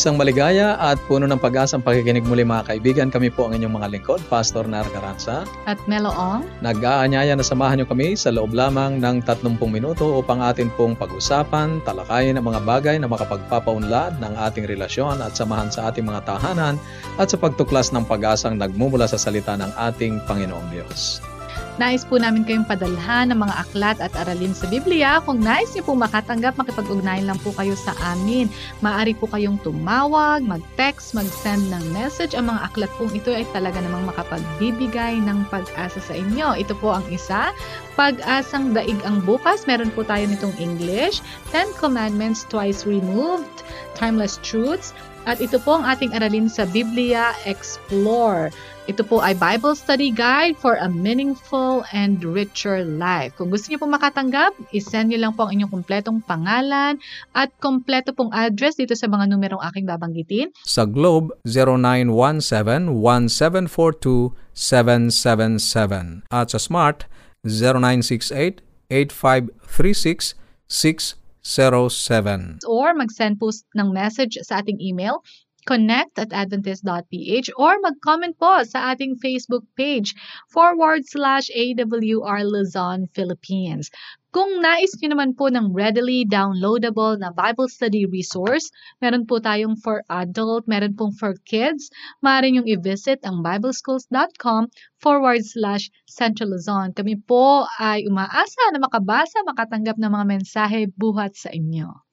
Isang maligaya at puno ng pag-asang pakikinig muli mga kaibigan. Kami po ang inyong mga lingkod, Pastor Nar Caranza. At Melo Ong. Nag-aanyaya na samahan niyo kami sa loob lamang ng 30 minuto upang atin pong pag-usapan, talakayin ang mga bagay na makapagpapaunlad ng ating relasyon at samahan sa ating mga tahanan at sa pagtuklas ng pag-asang nagmumula sa salita ng ating Panginoong Diyos. Nais po namin kayong padalhan ng mga aklat at aralin sa Biblia. Kung nais niyo po makatanggap, makipag-ugnayan lang po kayo sa amin. Maaari po kayong tumawag, mag-text, mag-send ng message. Ang mga aklat pong ito ay talaga namang makapagbibigay ng pag-asa sa inyo. Ito po ang isa. Pag-asang daig ang bukas. Meron po tayo nitong English. Ten Commandments Twice Removed. Timeless Truths. At ito po ang ating aralin sa Biblia Explore. Ito po ay Bible Study Guide for a Meaningful and Richer Life. Kung gusto niyo po makatanggap, isend niyo lang po ang inyong kumpletong pangalan at kumpleto pong address dito sa mga numerong aking babanggitin. Sa Globe, 0917-1742-777 at sa Smart, 0968-8536-607. Or mag-send po ng message sa ating email connect at adventist.ph or mag-comment po sa ating Facebook page forward slash AWR Luzon, Philippines. Kung nais nyo naman po ng readily downloadable na Bible study resource, meron po tayong for adult, meron pong for kids. Maaari nyong i-visit ang bibleschools.com forward slash Central Luzon. Kami po ay umaasa na makabasa, makatanggap ng mga mensahe buhat sa inyo.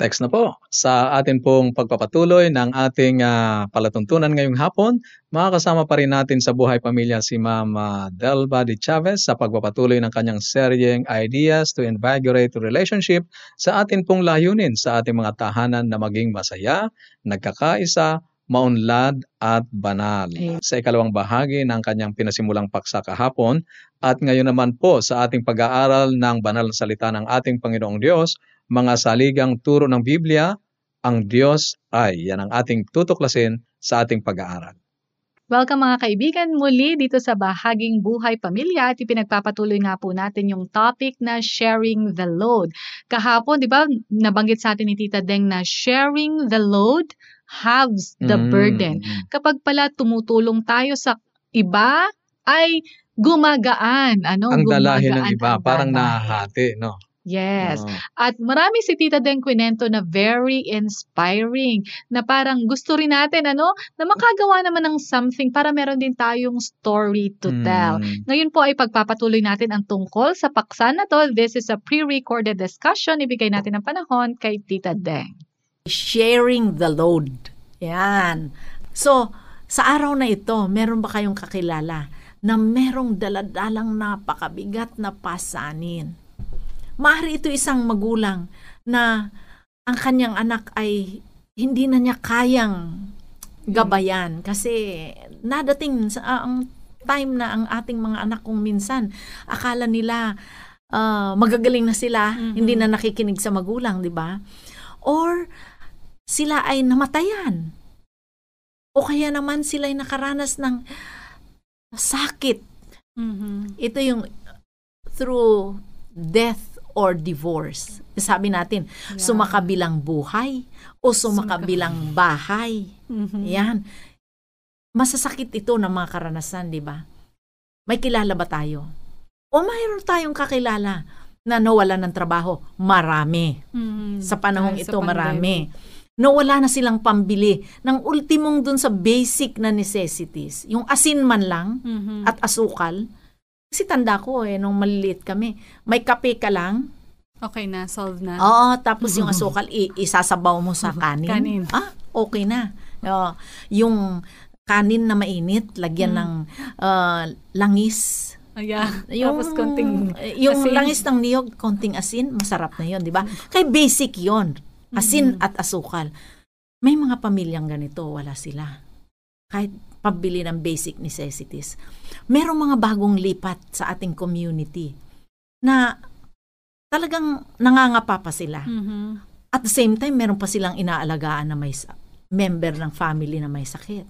Text na po. Sa atin pong pagpapatuloy ng ating uh, palatuntunan ngayong hapon, makakasama pa rin natin sa buhay pamilya si Mama Delva de Chavez sa pagpapatuloy ng kanyang seryeng Ideas to Invigorate Relationship sa atin pong layunin sa ating mga tahanan na maging masaya, nagkakaisa, maunlad at banal. Sa ikalawang bahagi ng kanyang pinasimulang paksa kahapon at ngayon naman po sa ating pag-aaral ng banal na salita ng ating Panginoong Diyos, mga saligang turo ng Biblia, ang Diyos ay yan ang ating tutuklasin sa ating pag-aaral. Welcome mga kaibigan muli dito sa Bahaging Buhay Pamilya at ipinagpapatuloy nga po natin yung topic na sharing the load. Kahapon, di ba, nabanggit sa atin ni Tita Deng na sharing the load halves the mm. burden. Kapag pala tumutulong tayo sa iba, ay gumagaan. Ano? Ang dalahin ng iba, parang nahahati, no? Yes. Oo. At marami si Tita Den Quinento na very inspiring na parang gusto rin natin ano na makagawa naman ng something para meron din tayong story to tell. Mm. Ngayon po ay pagpapatuloy natin ang tungkol sa paksa na to. This is a pre-recorded discussion. Ibigay natin ang panahon kay Tita Deng. Sharing the load. Yan. So, sa araw na ito, meron ba kayong kakilala na merong daladalang napakabigat na pasanin? Maaari ito isang magulang na ang kanyang anak ay hindi na niya kayang gabayan kasi nadating sa uh, ang time na ang ating mga anak kung minsan akala nila uh, magagaling na sila, mm-hmm. hindi na nakikinig sa magulang, di ba? Or sila ay namatayan. O kaya naman sila ay nakaranas ng sakit. Mm-hmm. Ito yung through death or divorce. Sabi natin, yeah. sumakabilang buhay o sumakabilang bahay. Mm-hmm. Yan. Masasakit ito ng mga karanasan, di ba? May kilala ba tayo? O mayroon tayong kakilala na nawala ng trabaho? Marami. Mm-hmm. Sa panahong Ay, ito, sa marami. Nawala na silang pambili ng ultimong dun sa basic na necessities. Yung asin man lang mm-hmm. at asukal kasi tanda ko eh, nung maliliit kami, may kape ka lang. Okay na, solve na. Oo, tapos yung asukal, i- isasabaw mo sa kanin. kanin. Ah, okay na. Uh, yung kanin na mainit, lagyan mm. ng uh, langis. Ayan. Yung, Tapos konting Yung asin. langis ng niyog, konting asin, masarap na yon di ba? Kay basic yon Asin mm-hmm. at asukal. May mga pamilyang ganito, wala sila. kahit pambili ng basic necessities. Merong mga bagong lipat sa ating community na talagang nangangapa pa sila. Mhm. At the same time, meron pa silang inaalagaan na may member ng family na may sakit.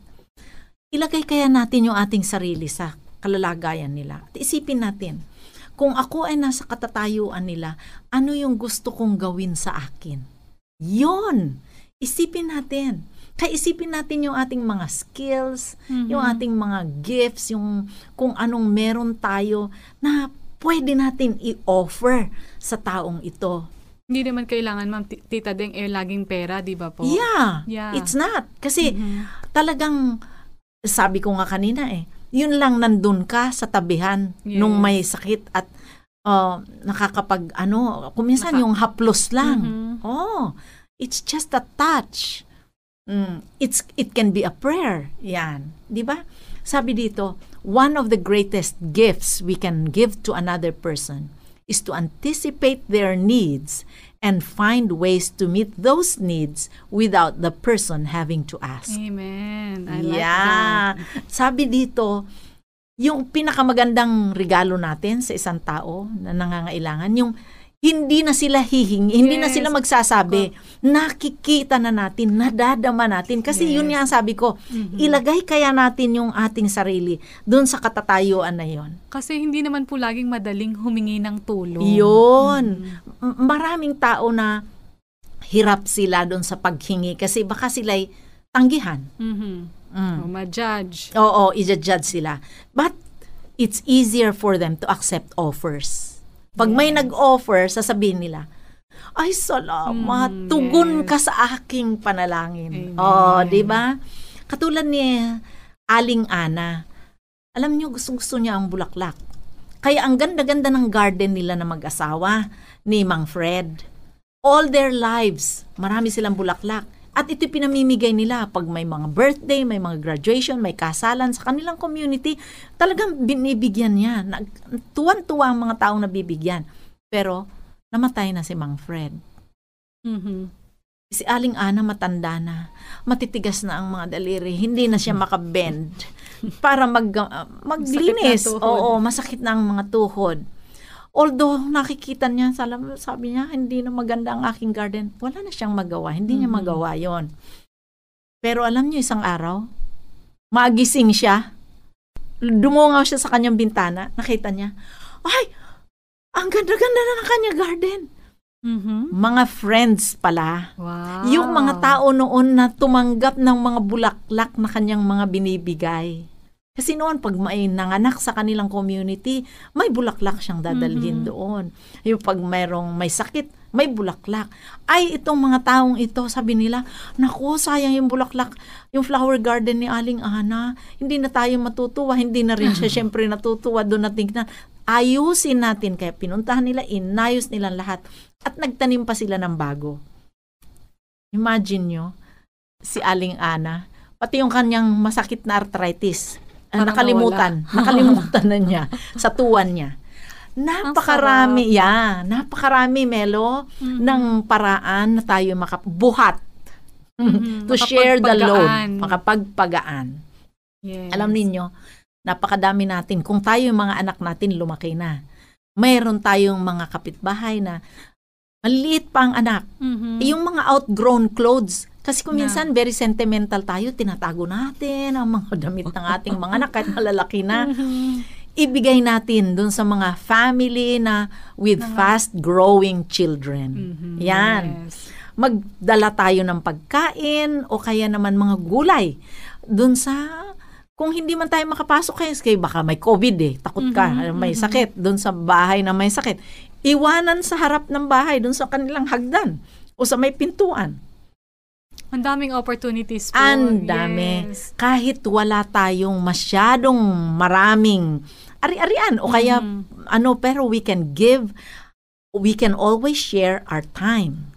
Ilagay kaya natin yung ating sarili sa kalalagayan nila. At isipin natin, kung ako ay nasa katatayuan nila, ano yung gusto kong gawin sa akin? Yon! Isipin natin. Kaya isipin natin yung ating mga skills, Mhm. yung ating mga gifts, yung kung anong meron tayo na pwede natin i-offer sa taong ito. Hindi naman kailangan, ma'am, Ti- Tita Deng, eh, laging pera, di ba po? Yeah, Yeah. it's not. Kasi Mhm. talagang, sabi ko nga kanina eh, yun lang nandun ka sa tabihan Yes. nung may sakit at uh, nakakapag, ano, kuminsan Naka- yung haplos lang. Mhm. Oh, it's just a touch. Mm, it's it can be a prayer. Yan, 'di ba? Sabi dito, one of the greatest gifts we can give to another person is to anticipate their needs and find ways to meet those needs without the person having to ask. Amen. I like yeah. that. Sabi dito, yung pinakamagandang regalo natin sa isang tao na nangangailangan, yung hindi na sila hihingi, hindi na Yes. sila magsasabi, nakikita na natin, nadadama natin. Kasi yun Yes. nga ang sabi ko, Mhm. ilagay kaya natin yung ating sarili doon sa katatayuan na yon. Kasi hindi naman po laging madaling humingi ng tulong. Yun. Mhm. M- Maraming tao na hirap sila doon sa paghingi kasi baka sila'y tanggihan. Mhm. Mm. O, ma-judge. Oo, i-judge sila. But it's easier for them to accept offers. Pag may nag-offer, sasabihin nila, ay salamat, Mm, tugon yes. ka sa aking panalangin. Amen. Oh, 'di ba? Katulad ni Aling Ana. Alam niyo, gustong-gusto niya ang bulaklak. Kaya ang ganda-ganda ng garden nila na mag-asawa ni Mang Fred. All their lives, marami silang bulaklak. At ito pinamimigay nila pag may mga birthday, may mga graduation, may kasalan sa kanilang community. Talagang binibigyan niya. Tuwan-tuwa ang mga taong nabibigyan. Pero namatay na si Mang Fred. Mhm. Si Aling Ana matanda na. Matitigas na ang mga daliri. Hindi na siya makabend para mag, uh, maglinis. Masakit na tuhod. Oo, masakit na ang mga tuhod. Although nakikita niya, salam- sabi niya, hindi na maganda ang aking garden. Wala na siyang magawa. Hindi niya Mhm. magawa yon. Pero alam niyo, isang araw, magising siya. Dumungaw siya sa kanyang bintana. Nakita niya, ay, ang ganda-ganda na ng kanyang garden. Mhm. Mga friends pala. Wow. Yung mga tao noon na tumanggap ng mga bulaklak na kanyang mga binibigay. Kasi noon, pag may nanganak sa kanilang community, may bulaklak siyang dadalhin Mhm. doon. Yung pag mayroong may sakit, may bulaklak. Ay, itong mga taong ito, sabi nila, naku, sayang yung bulaklak, yung flower garden ni Aling Ana, hindi na tayo matutuwa, hindi na rin siya syempre natutuwa doon na tingnan. Ayusin natin, kaya pinuntahan nila, inayos nilang lahat, at nagtanim pa sila ng bago. Imagine nyo, si Aling Ana, pati yung kanyang masakit na arthritis, Parang nakalimutan, nakalimutan na niya sa tuwan niya. Napakarami, yeah, napakarami, Melo, Mhm. ng paraan na tayo makabuhat Mhm. to share the load, Makapagpagaan. Yes. Alam ninyo, napakadami natin. Kung tayo yung mga anak natin lumaki na, mayroon tayong mga kapitbahay na maliit pa ang anak. Mhm. Yung mga outgrown clothes. Kasi kung minsan very sentimental tayo, tinatago natin ang mga damit ng ating mga anak kahit malalaki na. Mhm. Ibigay natin dun sa mga family na with Mga- fast growing children. Mhm. Yan. Yes. Magdala tayo ng pagkain o kaya naman mga gulay dun sa kung hindi man tayo makapasok kayo, kaya baka may COVID eh, takot ka, Mhm, may mhm. sakit, dun sa bahay na may sakit. Iwanan sa harap ng bahay, dun sa kanilang hagdan o sa may pintuan. Ang daming opportunities po. Ang dami. Yes. Kahit wala tayong masyadong maraming ari-arian o kaya Mhm. ano, pero we can give, we can always share our time,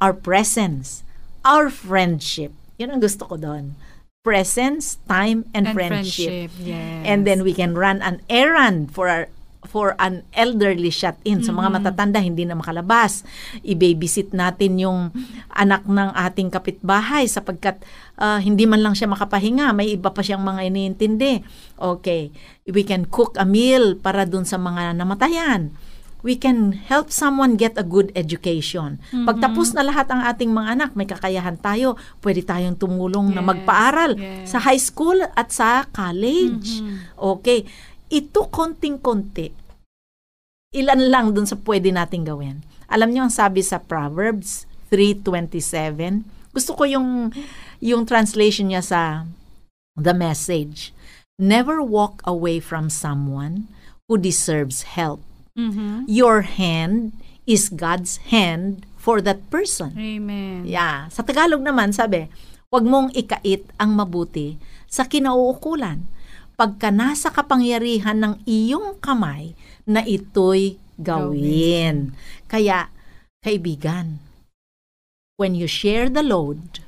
our presence, our friendship. Yun ang gusto ko doon. Presence, time, and, And friendship. friendship. Yes. And then we can run an errand for our for an elderly shut-in. So mga Mhm. matatanda hindi na makalabas. I-babysit natin yung anak ng ating kapitbahay sapagkat ah, hindi man lang siya makapahinga, may iba pa siyang mga iniintindi. Okay, we can cook a meal para dun sa mga namatayan. We can help someone get a good education. Pagtapos na lahat ang ating mga anak, may kakayahan tayo, pwede tayong tumulong na Yes, magpaaral yes. sa high school at sa college. Mhm. Okay. Ito konting-konti. Ilan lang dun sa pwede nating gawin. Alam niyo ang sabi sa Proverbs 3.27? Gusto ko yung, yung translation niya sa The Message. Never walk away from someone who deserves help. Mhm. Your hand is God's hand for that person. Amen. Yeah. Sa Tagalog naman, sabi, huwag mong ikait ang mabuti sa kinauukulan pagka nasa kapangyarihan ng iyong kamay na ito'y gawin. Kaya, kaibigan, when you share the load,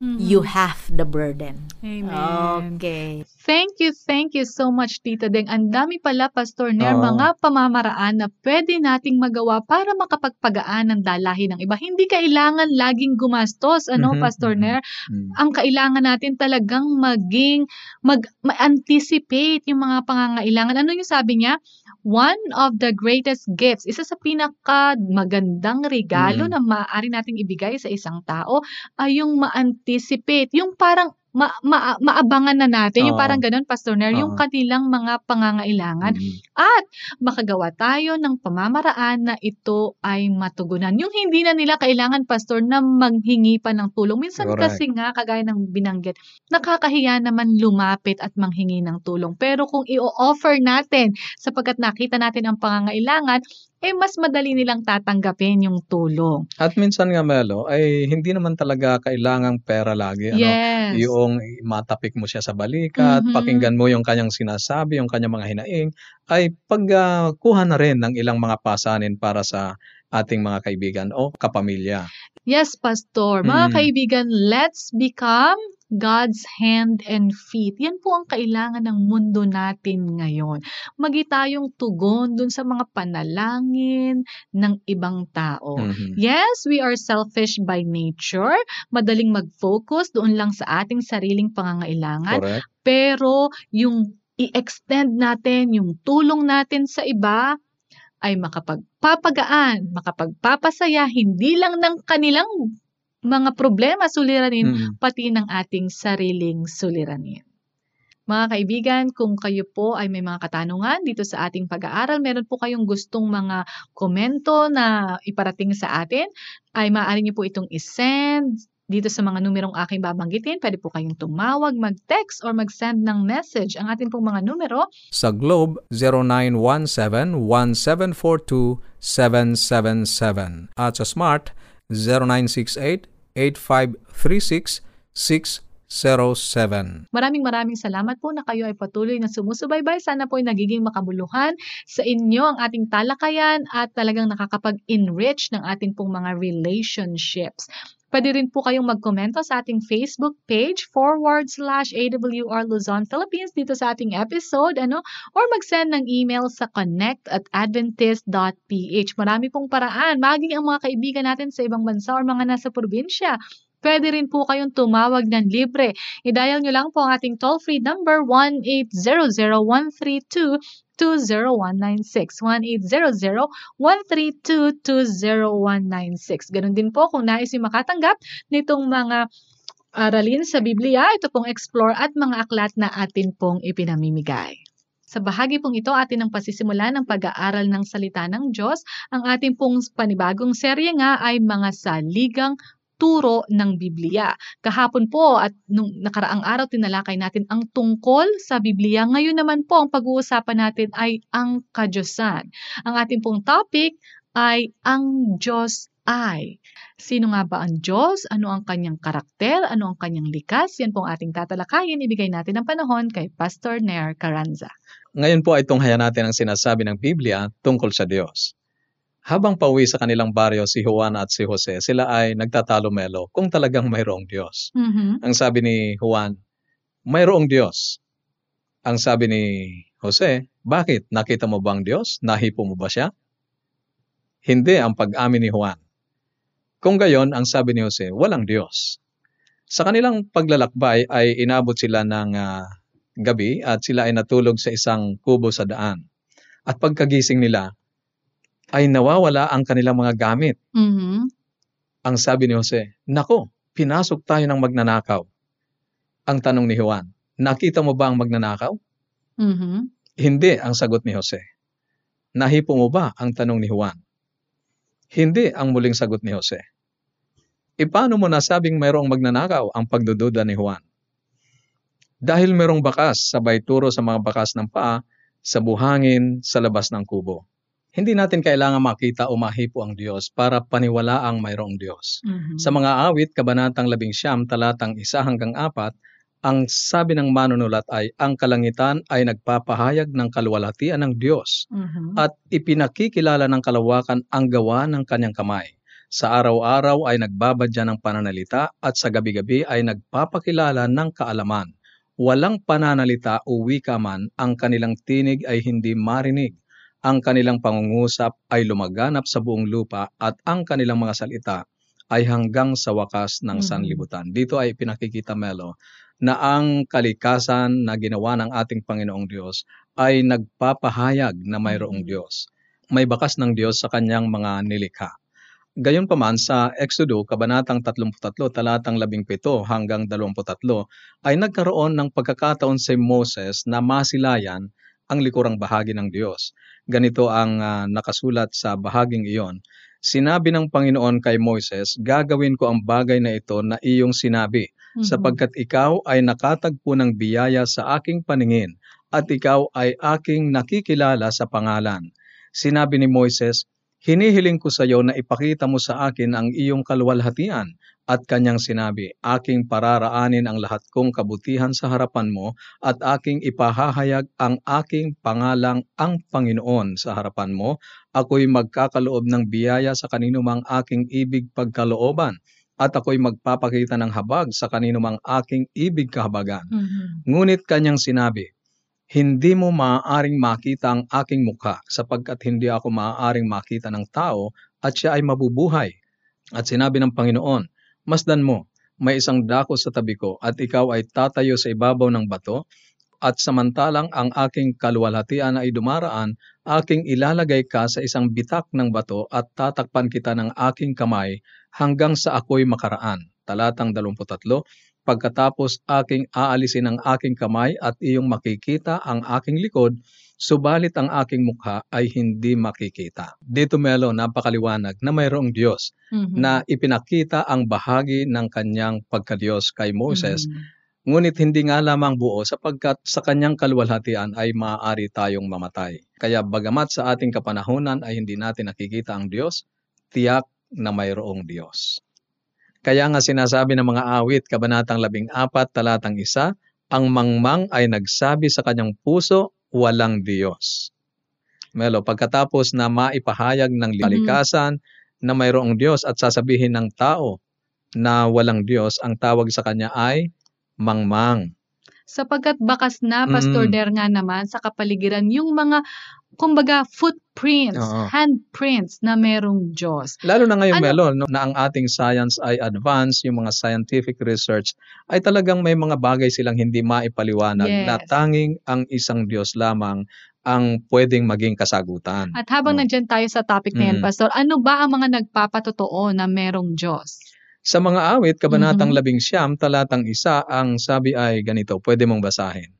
Mhm. you have the burden. Amen. Okay. Thank you, thank you so much, Tita Deng. Ang dami pala, Pastor Nair, Oo. mga pamamaraan na pwede nating magawa para makapagpagaan ng dalahi ng iba. Hindi kailangan laging gumastos, ano, Mhm, Pastor mhm. Nair? Mm. Ang kailangan natin talagang maging, mag, ma-anticipate yung mga pangangailangan. Ano yung sabi niya? One of the greatest gifts, isa sa pinaka magandang regalo Mm. na maaari nating ibigay sa isang tao ay yung ma-anticipate, yung parang ma, ma, maabangan na natin, yung Oo. parang ganun, Pastor Nair, yung Oo. kanilang mga pangangailangan Mm. at makagawa tayo ng pamamaraan na ito ay matugunan. Yung hindi na nila kailangan, Pastor, na manghingi pa ng tulong. Minsan Correct. kasi nga, kagaya ng binanggit, nakakahiya naman lumapit at manghingi ng tulong. Pero kung i-offer natin, sapagkat nakita natin ang pangangailangan, eh mas madali nilang tatanggapin yung tulong. At minsan nga Melo, ay hindi naman talaga kailangang pera lagi. Ano? Yes. Yung matapik mo siya sa balikat, Mhm. pakinggan mo yung kanyang sinasabi, yung kanyang mga hinaing, ay pagkuha na rin ng ilang mga pasanin para sa ating mga kaibigan o kapamilya. Yes, Pastor. Mga Mm. kaibigan, let's become God's hand and feet. Yan po ang kailangan ng mundo natin ngayon. Magi tayong tugon dun sa mga panalangin ng ibang tao. Mhm. Yes, we are selfish by nature. Madaling mag-focus doon lang sa ating sariling pangangailangan. Correct. Pero yung i-extend natin, yung tulong natin sa iba, ay makapagpapagaan, makapagpapasaya, hindi lang ng kanilang mga problema suliranin, Mm. pati ng ating sariling suliranin. Mga kaibigan, kung kayo po ay may mga katanungan dito sa ating pag-aaral, meron po kayong gustong mga komento na iparating sa atin, ay maaari niyo po itong isend dito sa mga numerong aking babanggitin. Pwede po kayong tumawag, mag-text, or mag-send ng message. Ang ating pong mga numero, Sa Globe, 0917-1742777. At sa Smart, 0968-8536-607. Maraming maraming salamat po na kayo ay patuloy na sumusubaybay. Sana po ay nagiging makabuluhan sa inyo ang ating talakayan at talagang nakakapag-enrich ng ating pong mga relationships. Pwede rin po kayong magkomento sa ating Facebook page forward slash AWR Luzon, Philippines dito sa ating episode ano or mag-send ng email sa connect at adventist.ph. Marami pong paraan. Maging ang mga kaibigan natin sa ibang bansa or mga nasa probinsya. Pwede rin po kayong tumawag ng libre. I-dial nyo lang po ang ating toll-free number 1-800-132-20196. 1-800-132-20196. Ganun din po kung nais yung makatanggap nitong mga aralin sa Biblia, ito pong explore at mga aklat na atin pong ipinamimigay. Sa bahagi pong ito, atin ang pasisimula ng pag-aaral ng salita ng Diyos. Ang ating pong panibagong serye nga ay mga saligang turo ng Biblia. Kahapon po at nung nakaraang araw tinalakay natin ang tungkol sa Biblia. Ngayon naman po ang pag-uusapan natin ay ang kadyusan. Ang ating pong topic ay ang Diyos ay. Sino nga ba ang Diyos? Ano ang kanyang karakter? Ano ang kanyang likas? Yan pong ating tatalakayin. Ibigay natin ang panahon kay Pastor Nair Caranza. Ngayon po ay tunghaya natin ang sinasabi ng Biblia tungkol sa Diyos. Habang pauwi sa kanilang baryo si Juan at si Jose, sila ay nagtatalo-melo kung talagang mayroong Diyos. Mhm. Ang sabi ni Juan, mayroong Diyos. Ang sabi ni Jose, bakit? Nakita mo ba ang Diyos? Nahipo mo ba siya? Hindi ang pag-amin ni Juan. Kung gayon, ang sabi ni Jose, walang Diyos. Sa kanilang paglalakbay ay inabot sila ng ah, gabi at sila ay natulog sa isang kubo sa daan. At pagkagising nila, ay nawawala ang kanilang mga gamit. Mhm. Ang sabi ni Jose, Nako, pinasok tayo ng magnanakaw. Ang tanong ni Juan, nakita mo ba ang magnanakaw? Mhm. Hindi ang sagot ni Jose. Nahipo mo ba ang tanong ni Juan? Hindi ang muling sagot ni Jose. E paano mo nasabing mayroong magnanakaw ang pagdududa ni Juan? Dahil mayroong bakas sabay turo sa mga bakas ng paa, sa buhangin, sa labas ng kubo. Hindi natin kailangan makita o mahipo ang Diyos para paniwalaang mayroong Diyos. Mhm. Sa mga awit, kabanatang 11, talatang 1 hanggang 4, ang sabi ng manunulat ay, ang kalangitan ay nagpapahayag ng kaluwalhatian ng Diyos Mhm. at ipinakikilala ng kalawakan ang gawa ng kanyang kamay. Sa araw-araw ay nagbabadya ng pananalita at sa gabi-gabi ay nagpapakilala ng kaalaman. Walang pananalita o wika man, ang kanilang tinig ay hindi marinig. Ang kanilang pangungusap ay lumaganap sa buong lupa at ang kanilang mga salita ay hanggang sa wakas ng Mhm. sanlibutan. Dito ay pinakikita Melo na ang kalikasan na ginawa ng ating Panginoong Diyos ay nagpapahayag na mayroong Mhm. Diyos. May bakas ng Diyos sa kanyang mga nilikha. Gayunpaman sa Exodo, Kabanatang 33, talatang 17 hanggang 23, ay nagkaroon ng pagkakataon si Moses na masilayan ang likurang bahagi ng Diyos. Ganito ang ah, nakasulat sa bahaging iyon. Sinabi ng Panginoon kay Moses, gagawin ko ang bagay na ito na iyong sinabi, Mhm. sapagkat ikaw ay nakatagpo ng biyaya sa aking paningin at ikaw ay aking nakikilala sa pangalan. Sinabi ni Moises, Hinihiling ko sa iyo na ipakita mo sa akin ang iyong kaluwalhatian at kanyang sinabi, aking pararaanin ang lahat kong kabutihan sa harapan mo at aking ipahahayag ang aking pangalang ang Panginoon sa harapan mo. Ako'y magkakaloob ng biyaya sa kaninumang aking ibig pagkalooban at ako'y magpapakita ng habag sa kaninumang aking ibig kahabagan. Mhm. Ngunit kanyang sinabi, hindi mo maaaring makita ang aking mukha sapagkat hindi ako maaaring makita ng tao at siya ay mabubuhay. At sinabi ng Panginoon, masdan mo, may isang dako sa tabi ko at ikaw ay tatayo sa ibabaw ng bato at samantalang ang aking kaluwalhatian ay dumaraan, aking ilalagay ka sa isang bitak ng bato at tatakpan kita ng aking kamay hanggang sa ako'y makaraan. Talatang 23, Pagkatapos aking aalisin ang aking kamay at iyong makikita ang aking likod, subalit ang aking mukha ay hindi makikita. Dito Melo, napakaliwanag na mayroong Diyos Mhm. na ipinakita ang bahagi ng kanyang pagkadiyos kay Moses Mhm. Ngunit hindi nga lamang buo sapagkat sa kanyang kaluwalhatian ay maaari tayong mamatay. Kaya bagamat sa ating kapanahunan ay hindi natin nakikita ang Diyos, tiyak na mayroong Diyos. Kaya nga sinasabi ng mga awit, Kabanatang 14, talatang 1, ang mangmang ay nagsabi sa kanyang puso, walang Diyos. Melo, pagkatapos na maipahayag ng kalikasan na mayroong Diyos at sasabihin ng tao na walang Diyos, ang tawag sa kanya ay mangmang. Sapagkat bakas na, Pastor Mm. Der nga naman, sa kapaligiran yung mga, kumbaga, footprints, Oo. handprints na merong Diyos. Lalo na ngayon, Ano- Melo, no, na ang ating science ay advanced, yung mga scientific research, ay talagang may mga bagay silang hindi maipaliwanag na Yes. tanging ang isang Diyos lamang ang pwedeng maging kasagutan. At habang No. nandyan tayo sa topic na yan, Mm. Pastor, ano ba ang mga nagpapatotoo na merong Diyos? Sa mga awit, Kabanatang Mhm. 11, talatang isa, ang sabi ay ganito, pwede mong basahin.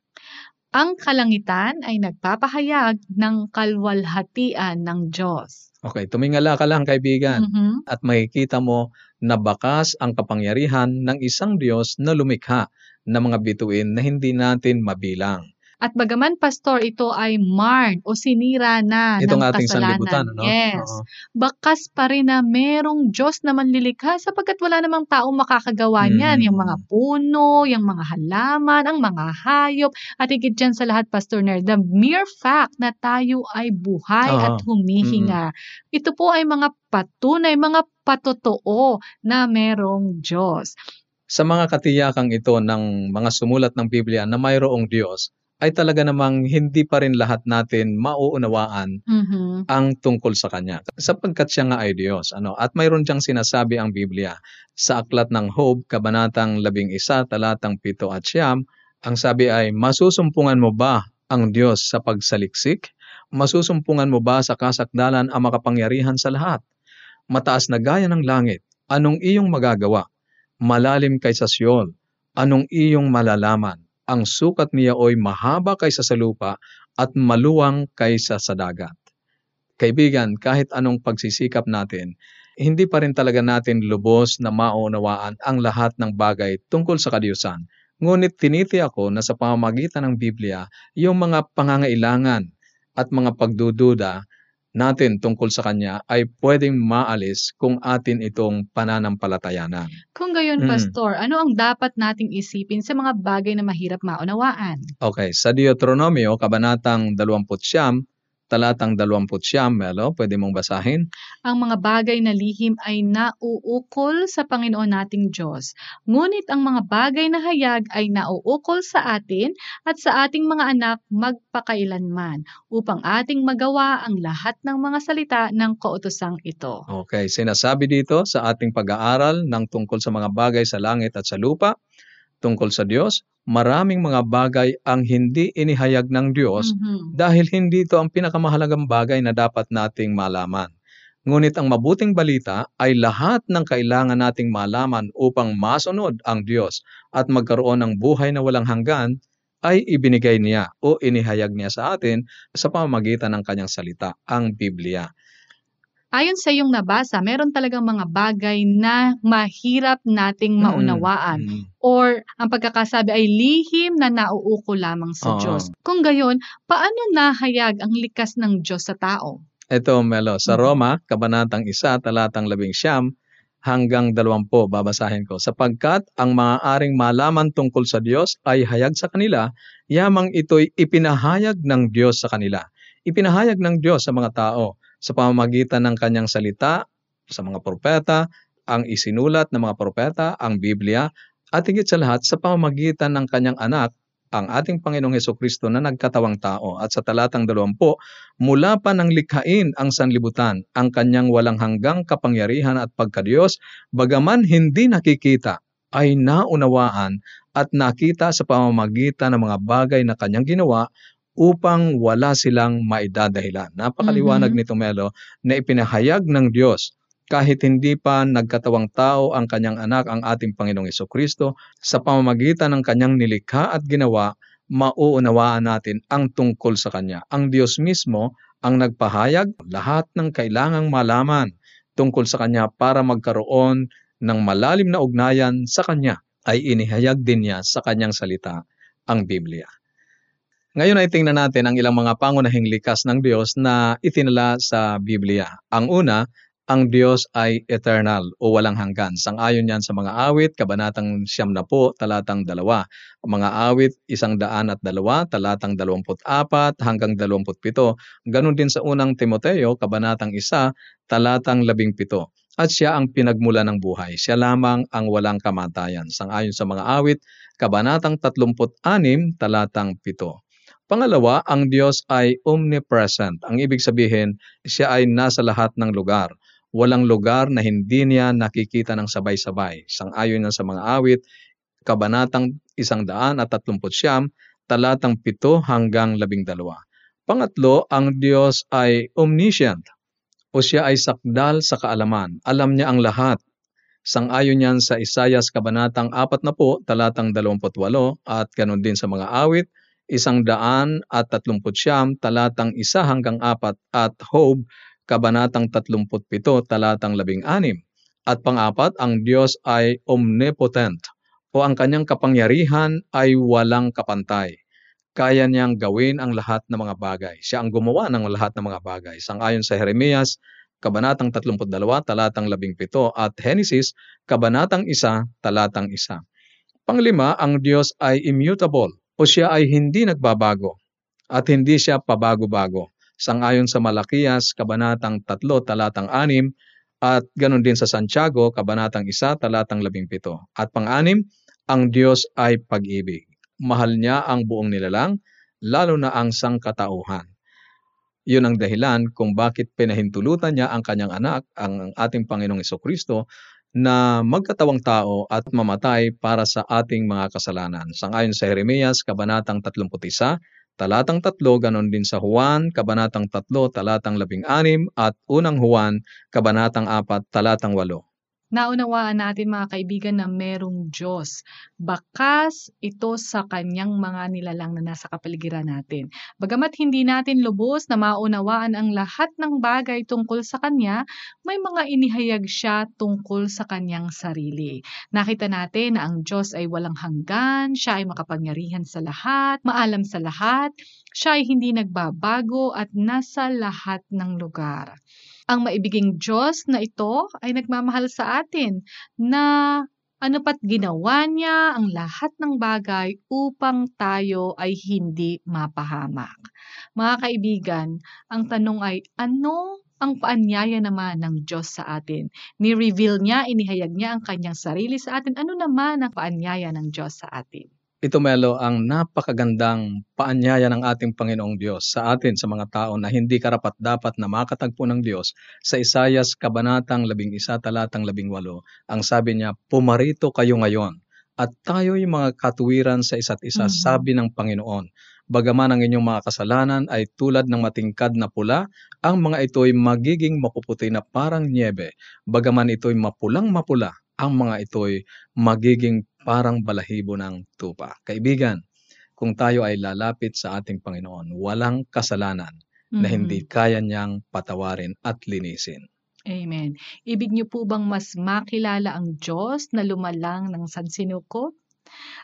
Ang kalangitan ay nagpapahayag ng kalwalhatian ng Diyos. Okay, tumingala ka lang kaibigan Mhm. at makikita mo na bakas ang kapangyarihan ng isang Diyos na lumikha ng mga bituin na hindi natin mabilang. At bagaman, Pastor, ito ay marred o sinira na Itong ng ating kasalanan. ano? Yes. Oo. Bakas pa rin na merong Diyos na manlilikha sapagkat wala namang taong makakagawa niyan. Mm. Yung mga puno, yung mga halaman, ang mga hayop. At higit dyan sa lahat, Pastor Ner, the mere fact na tayo ay buhay Oo. at humihinga. Ito po ay mga patunay, mga patotoo na merong Diyos. Sa mga katiyakang ito ng mga sumulat ng Biblia na mayroong Diyos, ay talaga namang hindi pa rin lahat natin mauunawaan Mhm. ang tungkol sa Kanya. Sapagkat siya nga ay Diyos. Ano? At mayroon diyang sinasabi ang Biblia. Sa Aklat ng Hob, Kabanatang 11, Talatang 7 at Siyam, ang sabi ay, Masusumpungan mo ba ang Diyos sa pagsaliksik? Masusumpungan mo ba sa kasakdalan ang makapangyarihan sa lahat? Mataas na gaya ng langit, anong iyong magagawa? Malalim kaysa Siyol, anong iyong malalaman? Ang sukat niya ay mahaba kaysa sa lupa at maluwang kaysa sa dagat. Kaibigan, kahit anong pagsisikap natin, hindi pa rin talaga natin lubos na maunawaan ang lahat ng bagay tungkol sa kadiyusan. Ngunit tiniti ako na sa pamamagitan ng Biblia, yung mga pangangailangan at mga pagdududa natin tungkol sa Kanya ay pwedeng maalis kung atin itong pananampalatayanan. Kung gayon, Mm. Pastor, ano ang dapat nating isipin sa mga bagay na mahirap maunawaan? Okay, sa Deuteronomio, Kabanatang 20, talatang 20, Melo, pwede mong basahin? Ang mga bagay na lihim ay nauukol sa Panginoon nating Diyos. Ngunit ang mga bagay na hayag ay nauukol sa atin at sa ating mga anak magpakailanman upang ating magawa ang lahat ng mga salita ng kautosang ito. Okay, sinasabi dito sa ating pag-aaral ng tungkol sa mga bagay sa langit at sa lupa, tungkol sa Diyos, maraming mga bagay ang hindi inihayag ng Diyos Mhm. dahil hindi ito ang pinakamahalagang bagay na dapat nating malaman. Ngunit ang mabuting balita ay lahat ng kailangan nating malaman upang masunod ang Diyos at magkaroon ng buhay na walang hanggan ay ibinigay niya o inihayag niya sa atin sa pamamagitan ng kanyang salita, ang Biblia. Ayon sa iyong nabasa, meron talagang mga bagay na mahirap nating maunawaan Mm. or ang pagkakasabi ay lihim na nauuko lamang sa Oo. Diyos. Kung gayon, paano nahayag ang likas ng Diyos sa tao? Ito, Melo, sa Mhm. Roma, Kabanatang 1, talatang 11 hanggang 20, babasahin ko. Sapagkat ang maaaring malaman tungkol sa Diyos ay hayag sa kanila, yamang ito'y ipinahayag ng Diyos sa kanila. Ipinahayag ng Diyos sa mga tao sa pamamagitan ng kanyang salita, sa mga propeta, ang isinulat ng mga propeta, ang Biblia, at higit sa lahat sa pamamagitan ng kanyang anak, ang ating Panginoong Heso Kristo na nagkatawang tao. At sa talatang 20, mula pa nang likhain ang sanlibutan, ang kanyang walang hanggang kapangyarihan at pagkadiyos, bagaman hindi nakikita, ay naunawaan at nakita sa pamamagitan ng mga bagay na kanyang ginawa upang wala silang maidadahilan. Napakaliwanag Mhm. nito, Melo, na ipinahayag ng Diyos kahit hindi pa nagkatawang tao ang kanyang anak, ang ating Panginoong Heso Kristo, sa pamamagitan ng kanyang nilikha at ginawa, mauunawaan natin ang tungkol sa Kanya. Ang Diyos mismo ang nagpahayag lahat ng kailangang malaman tungkol sa Kanya para magkaroon ng malalim na ugnayan sa Kanya ay inihayag din niya sa Kanyang salita, ang Biblia. Ngayon ay tingnan natin ang ilang mga pangunahing likas ng Diyos na itinala sa Biblia. Ang una, ang Diyos ay eternal o walang hanggan. Sang-ayon yan sa mga awit, kabanatang siyam na po, talatang dalawa. Mga awit, isang daan at dalawa, talatang dalawamput apat hanggang dalawamput pito. Ganon din sa unang Timoteo, kabanatang isa, talatang labing pito. At siya ang pinagmula ng buhay. Siya lamang ang walang kamatayan. Sang-ayon sa mga awit, kabanatang tatlumput anim, talatang pito. Pangalawa, ang Diyos ay omnipresent. Ang ibig sabihin, siya ay nasa lahat ng lugar. Walang lugar na hindi niya nakikita ng sabay-sabay. Sang-ayon yan sa mga awit, kabanatang isang daan at tatlumput siyam, talatang pito hanggang labing dalawa. Pangatlo, ang Diyos ay omniscient o siya ay sakdal sa kaalaman. Alam niya ang lahat. Sang-ayon yan sa Isayas kabanatang apat na po, talatang dalawamput walo, at ganun din sa mga awit, isang daan at tatlumput siyam, talatang isa hanggang apat, at Hob, kabanatang tatlumput pito, talatang labing anim. At pangapat, ang Diyos ay omnipotent o ang kanyang kapangyarihan ay walang kapantay. Kaya niyang gawin ang lahat ng mga bagay. Siya ang gumawa ng lahat ng mga bagay. Sang-ayon sa Jeremias, kabanatang 32, talatang 17 at Genesis, kabanatang 1, talatang 1. Panglima, ang Diyos ay immutable o siya ay hindi nagbabago at hindi siya pabago-bago. Sang-ayon sa Malakias, kabanatang 3, talatang 6 at ganun din sa Santiago, kabanatang 1, talatang 17. At pang-anim, ang Diyos ay pag-ibig. Mahal niya ang buong nilalang lalo na ang sangkatauhan. Yun ang dahilan kung bakit pinahintulutan niya ang kanyang anak, ang ating Panginoong Kristo, na magkatawang tao at mamatay para sa ating mga kasalanan. Sangayon sa Jeremias, Kabanatang 31, talatang 3, ganon din sa Juan, Kabanatang 3, talatang 16, at Unang Juan, Kabanatang 4, talatang 8 naunawaan natin mga kaibigan na merong Diyos. Bakas ito sa kanyang mga nilalang na nasa kapaligiran natin. Bagamat hindi natin lubos na maunawaan ang lahat ng bagay tungkol sa kanya, may mga inihayag siya tungkol sa kanyang sarili. Nakita natin na ang Diyos ay walang hanggan, siya ay makapangyarihan sa lahat, maalam sa lahat, siya ay hindi nagbabago at nasa lahat ng lugar. Ang maibiging Diyos na ito ay nagmamahal sa atin na ano pat ginawa niya ang lahat ng bagay upang tayo ay hindi mapahamak. Mga kaibigan, ang tanong ay ano ang paanyaya naman ng Diyos sa atin? Ni-reveal niya, inihayag niya ang kanyang sarili sa atin. Ano naman ang paanyaya ng Diyos sa atin? Ito Melo ang napakagandang paanyaya ng ating Panginoong Diyos sa atin sa mga tao na hindi karapat dapat na makatagpo ng Diyos sa Isayas Kabanatang 11 talatang 18. Ang sabi niya, pumarito kayo ngayon at tayo'y mga katuwiran sa isa't isa, mm-hmm. sabi ng Panginoon. Bagaman ang inyong mga kasalanan ay tulad ng matingkad na pula, ang mga ito'y magiging mapuputi na parang niebe. Bagaman ito'y mapulang mapula, ang mga ito'y magiging parang balahibo ng tupa. Kaibigan, kung tayo ay lalapit sa ating Panginoon, walang kasalanan mm-hmm. na hindi kaya niyang patawarin at linisin. Amen. Ibig niyo po bang mas makilala ang Diyos na lumalang ng sansinuko?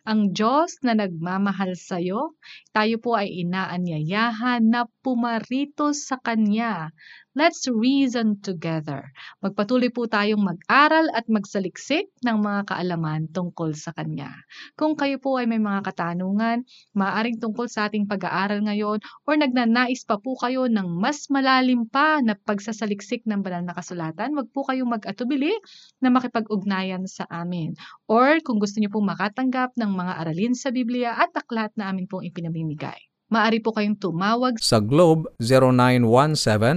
Ang Diyos na nagmamahal sa iyo, tayo po ay inaanyayahan na pumarito sa Kanya Let's reason together. Magpatuloy po tayong mag-aral at magsaliksik ng mga kaalaman tungkol sa Kanya. Kung kayo po ay may mga katanungan, maaaring tungkol sa ating pag-aaral ngayon or nagnanais pa po kayo ng mas malalim pa na pagsasaliksik ng banal na kasulatan, wag po kayong mag-atubili na makipag-ugnayan sa amin. Or kung gusto niyo pong makatanggap ng mga aralin sa Biblia at aklat na amin pong ipinamimigay. Maaari po kayong tumawag sa Globe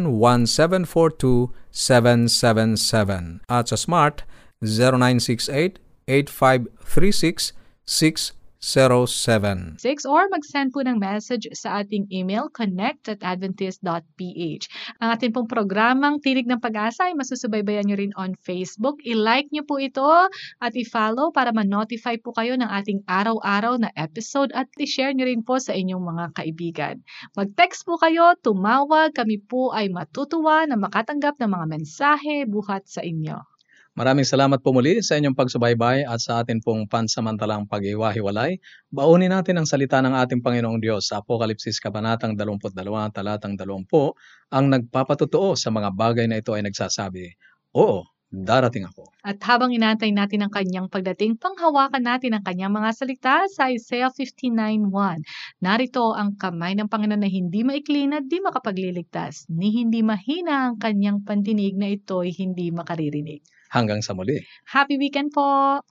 0917-1742-777 at sa Smart 0968 8536 0917. or mag-send po ng message sa ating email connect at adventist.ph. Ang ating pong programang Tinig ng Pag-asa ay masusubaybayan nyo rin on Facebook. I-like nyo po ito at i-follow para ma-notify po kayo ng ating araw-araw na episode at i-share nyo rin po sa inyong mga kaibigan. Mag-text po kayo, tumawag, kami po ay matutuwa na makatanggap ng mga mensahe buhat sa inyo. Maraming salamat po muli sa inyong pagsubaybay at sa atin pong pansamantalang pag-iwahiwalay. Baunin natin ang salita ng ating Panginoong Diyos sa Apokalipsis Kabanatang 22, talatang 20, ang nagpapatotoo sa mga bagay na ito ay nagsasabi, Oo, darating ako. At habang inantay natin ang kanyang pagdating, panghawakan natin ang kanyang mga salita sa Isaiah 59.1. Narito ang kamay ng Panginoon na hindi maiklin at di makapagliligtas, ni hindi mahina ang kanyang pandinig na ito'y hindi makaririnig. Hanggang sa muli. Happy weekend po!